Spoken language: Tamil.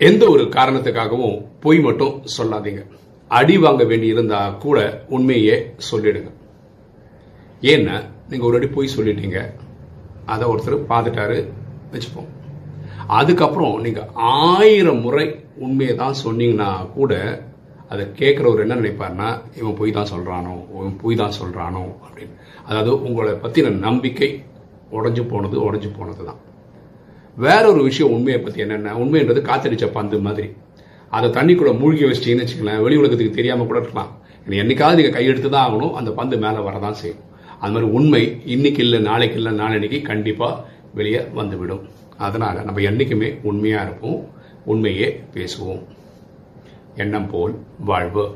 எந்த ஒரு காரணத்துக்காகவும் பொய் மட்டும் சொல்லாதீங்க. அடி வாங்க வேண்டி இருந்தா கூட உண்மையே சொல்லிடுங்க. ஏன்னா நீங்க ஒரு அடி பொய் சொல்லிட்டீங்க. அதை ஒருத்தர் பார்த்துட்டாரு வச்சுப்போம். அதுக்கப்புறம் நீங்க ஆயிரம் முறை உண்மையை தான் சொன்னீங்கன்னா கூட அதை கேட்குறவர் என்ன நினைப்பார்னா இவன் பொய் தான் சொல்கிறானோ இவன் பொய் தான் சொல்கிறானோ அப்படின்னு. அதாவது உங்களை பற்றின நம்பிக்கை உடஞ்சி போனது உடஞ்சி போனது தான் வேற ஒரு விஷயம் உண்மையை பத்தி என்னென்ன உண்மைன்றது காத்தடிச்ச பந்து மாதிரி. அதை தண்ணிக்குள்ள மூழ்கி வச்சிட்டீங்கன்னு வச்சுக்கலாம் வெளி உலகத்துக்கு தெரியாம கூட இருக்கலாம். என்னைக்காவது நீங்க கையெடுத்து தான் ஆகணும் அந்த பந்து மேல வரதான் செய்யும். அது மாதிரி உண்மை இன்னைக்கு இல்லை நாளைக்கு இல்லை நாளைக்கு கண்டிப்பா வெளியே வந்துவிடும். அதனால நம்ம என்னைக்குமே உண்மையா இருப்போம் உண்மையே பேசுவோம். எண்ணம் போல் வாழ்வு.